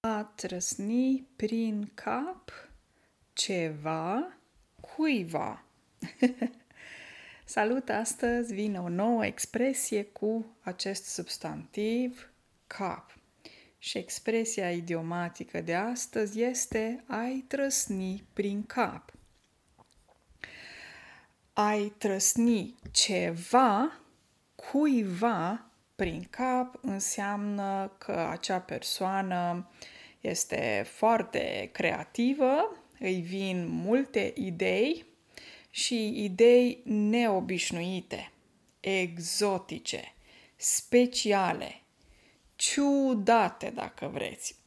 A trăsni prin cap ceva cuiva. Salut! Astăzi vine o nouă expresie cu acest substantiv cap. Și expresia idiomatică de astăzi este ai trăsni prin cap. Ai trăsni ceva cuiva prin cap înseamnă că acea persoană este foarte creativă, îi vin multe idei și idei neobișnuite, exotice, speciale, ciudate, dacă vreți.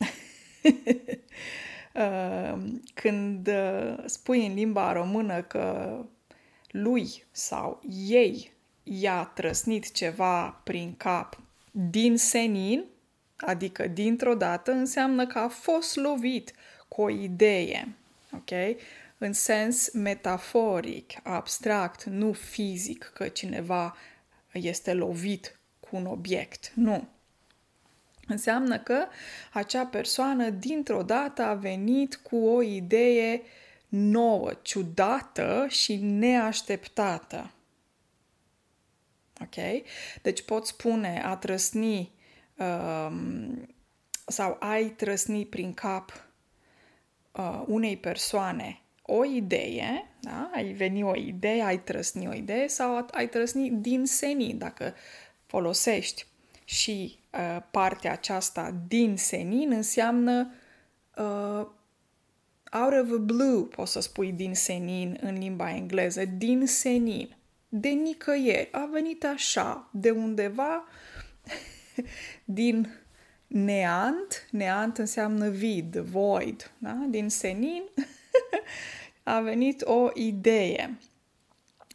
Când uh, spui în limba română că lui sau ei i-a trăsnit ceva prin cap din senin, adică dintr-o dată, înseamnă că a fost lovit cu o idee, ok? În sens metaforic, abstract, nu fizic, că cineva este lovit cu un obiect, nu. Înseamnă că acea persoană dintr-o dată a venit cu o idee nouă, ciudată și neașteptată. Ok? Deci pot spune a trăsni um, sau ai trăsni prin cap uh, unei persoane o idee, da? ai veni o idee, ai trăsni o idee sau ai trăsni din senin, dacă folosești și uh, partea aceasta din senin înseamnă uh, out of a blue, poți să spui din senin în limba engleză, din senin de nicăieri. A venit așa, de undeva, din neant. Neant înseamnă vid, void, da? din senin. a venit o idee.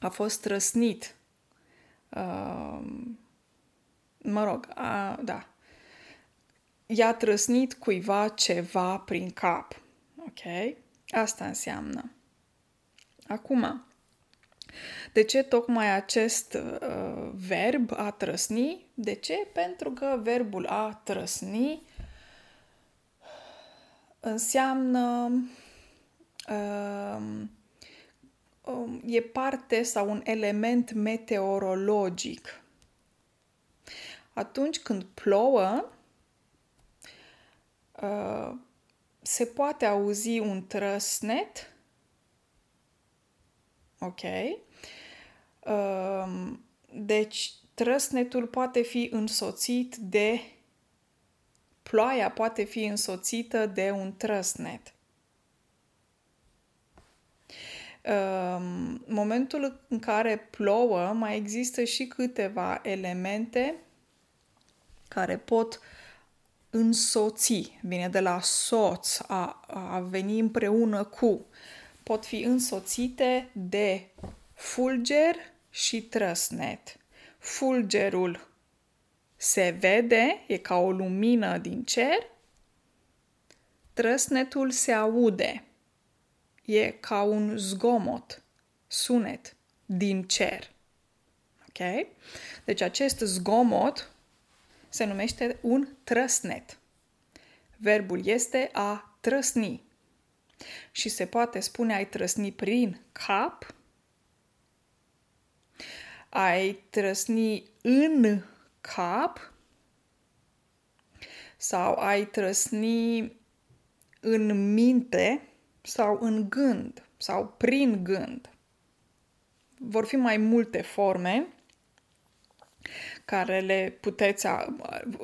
A fost răsnit. Uh, mă rog, a, da. I-a trăsnit cuiva ceva prin cap. Ok? Asta înseamnă. Acum, de ce tocmai acest uh, verb a trăsni? De ce? Pentru că verbul a trăsni înseamnă uh, e parte sau un element meteorologic. Atunci când plouă, uh, se poate auzi un trăsnet, ok? Ehm, deci, trăsnetul poate fi însoțit de ploaia poate fi însoțită de un trăsnet. Ehm, momentul în care plouă, mai există și câteva elemente care pot însoți, vine de la soț, a, a veni împreună cu, pot fi însoțite de fulger, și trăsnet. Fulgerul se vede, e ca o lumină din cer. Trăsnetul se aude, e ca un zgomot, sunet din cer. Ok? Deci acest zgomot se numește un trăsnet. Verbul este a trăsni. Și se poate spune ai trăsni prin cap ai trăsni în cap sau ai trăsni în minte sau în gând sau prin gând. Vor fi mai multe forme care le puteți.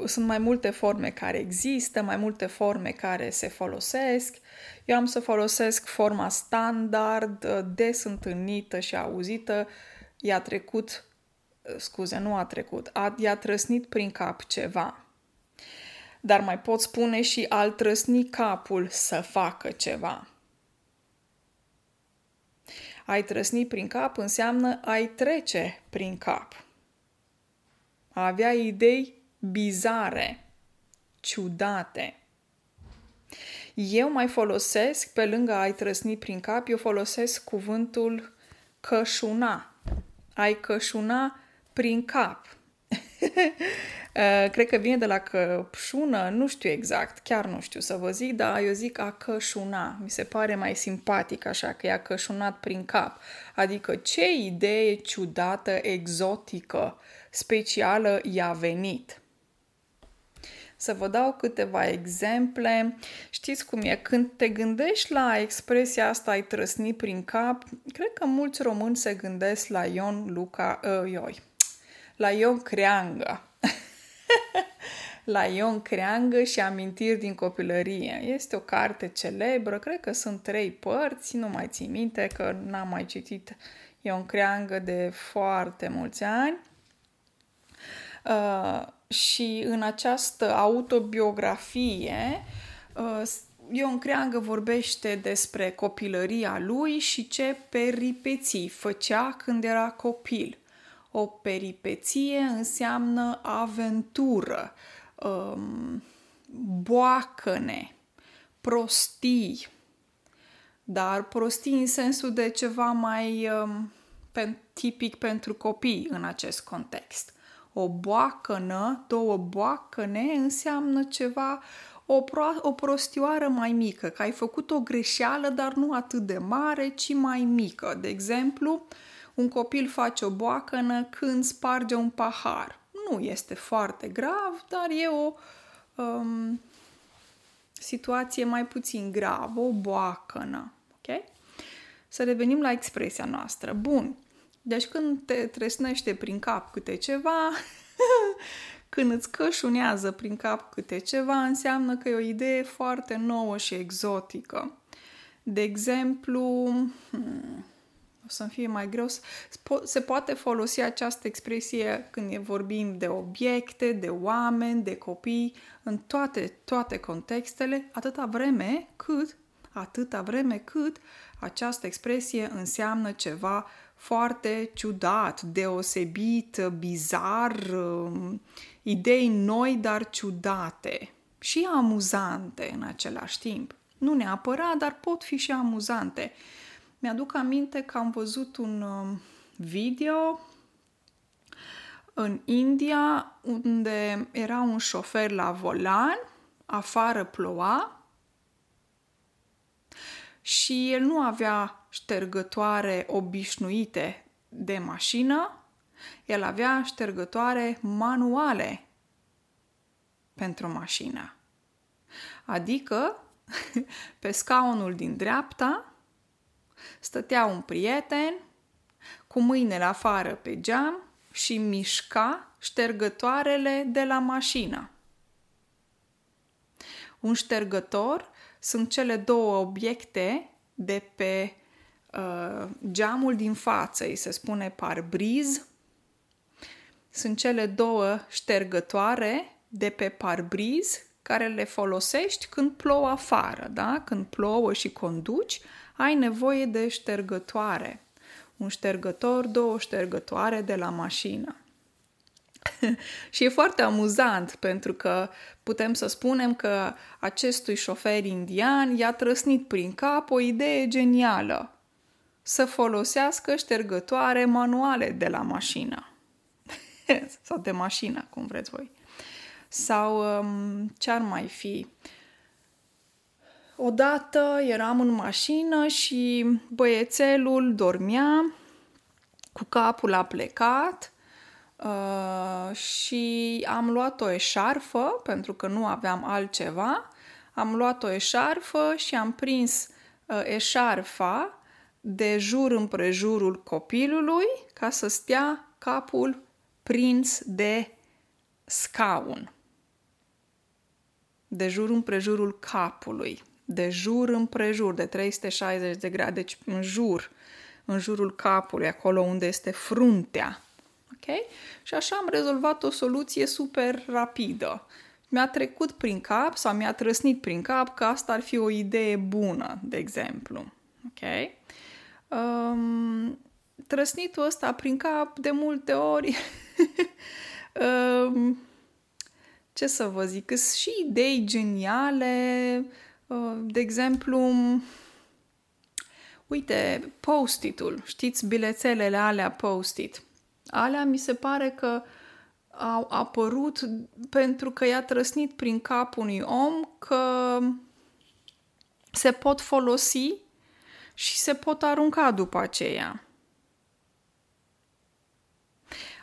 Sunt mai multe forme care există, mai multe forme care se folosesc. Eu am să folosesc forma standard, des întâlnită și auzită, i-a trecut, scuze, nu a trecut, a, i-a trăsnit prin cap ceva. Dar mai pot spune și al trăsni capul să facă ceva. Ai trăsni prin cap înseamnă ai trece prin cap. A avea idei bizare, ciudate. Eu mai folosesc, pe lângă ai trăsni prin cap, eu folosesc cuvântul cășuna ai cășuna prin cap. Uh, cred că vine de la căpșună, nu știu exact, chiar nu știu să vă zic, dar eu zic a cășuna. Mi se pare mai simpatic așa, că i-a cășunat prin cap. Adică ce idee ciudată, exotică, specială i-a venit. Să vă dau câteva exemple. Știți cum e? Când te gândești la expresia asta ai trăsni prin cap, cred că mulți români se gândesc la Ion Luca, uh, Ioi, la Ion Creangă. la Ion Creangă și amintiri din copilărie. Este o carte celebră, cred că sunt trei părți, nu mai țin minte că n-am mai citit Ion Creangă de foarte mulți ani. Uh, și în această autobiografie, uh, Ion Creangă vorbește despre copilăria lui și ce peripeții făcea când era copil. O peripeție înseamnă aventură, um, boacăne, prostii, dar prostii în sensul de ceva mai um, tipic pentru copii în acest context. O boacănă, două boacăne înseamnă ceva, o, pro- o prostioară mai mică, că ai făcut o greșeală, dar nu atât de mare, ci mai mică. De exemplu, un copil face o boacănă când sparge un pahar. Nu este foarte grav, dar e o um, situație mai puțin gravă, o boacănă. Ok? Să revenim la expresia noastră. Bun. Deci când te tresnește prin cap câte ceva, când îți cășunează prin cap câte ceva, înseamnă că e o idee foarte nouă și exotică. De exemplu, hmm, o să-mi fie mai greu, se poate folosi această expresie când vorbim de obiecte, de oameni, de copii, în toate, toate contextele, atâta vreme cât, atâta vreme cât această expresie înseamnă ceva foarte ciudat, deosebit, bizar, um, idei noi, dar ciudate și amuzante în același timp. Nu neapărat, dar pot fi și amuzante. Mi-aduc aminte că am văzut un um, video în India unde era un șofer la volan, afară ploua și el nu avea ștergătoare obișnuite de mașină, el avea ștergătoare manuale pentru mașină. Adică, pe scaunul din dreapta stătea un prieten cu mâinile afară pe geam și mișca ștergătoarele de la mașină. Un ștergător sunt cele două obiecte de pe uh, geamul din față, îi se spune parbriz. Sunt cele două ștergătoare de pe parbriz care le folosești când plouă afară, da? Când plouă și conduci, ai nevoie de ștergătoare. Un ștergător, două ștergătoare de la mașină. și e foarte amuzant pentru că putem să spunem că acestui șofer indian i-a trăsnit prin cap o idee genială. Să folosească ștergătoare manuale de la mașină. Sau de mașină, cum vreți voi. Sau um, ce ar mai fi? Odată eram în mașină și băiețelul dormea cu capul a plecat Uh, și am luat o eșarfă, pentru că nu aveam altceva, am luat o eșarfă și am prins uh, eșarfa de jur împrejurul copilului ca să stea capul prins de scaun. De jur împrejurul capului. De jur împrejur, de 360 de grade, deci în jur, în jurul capului, acolo unde este fruntea Ok? Și așa am rezolvat o soluție super rapidă. Mi-a trecut prin cap sau mi-a trăsnit prin cap că asta ar fi o idee bună, de exemplu. Ok? Um, trăsnitul ăsta prin cap de multe ori. Um, ce să vă zic, sunt și idei geniale, uh, de exemplu, uite, post-it-ul, știți, bilețelele alea post-it? Alea mi se pare că au apărut pentru că i-a trăsnit prin cap unui om că se pot folosi și se pot arunca după aceea.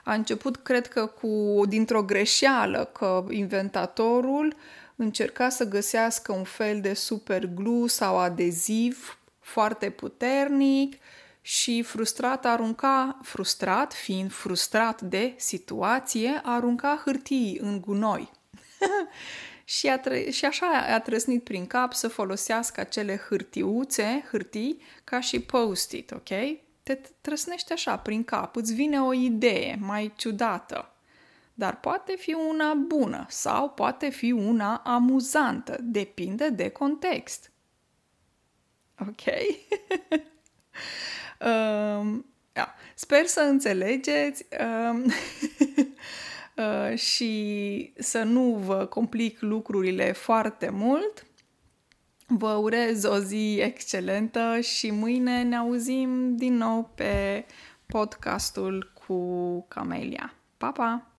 A început, cred că, cu dintr-o greșeală, că inventatorul încerca să găsească un fel de superglu sau adeziv foarte puternic și frustrat arunca, frustrat, fiind frustrat de situație, arunca hârtii în gunoi. și, a tră- și așa a trăsnit prin cap să folosească acele hârtiuțe, hârtii, ca și post-it, ok? Te trăsnește așa prin cap, îți vine o idee mai ciudată. Dar poate fi una bună sau poate fi una amuzantă, depinde de context. Ok? um, yeah. Sper să înțelegeți um, uh, și să nu vă complic lucrurile foarte mult. Vă urez o zi excelentă și mâine ne auzim din nou pe podcastul cu Camelia. Pa, pa!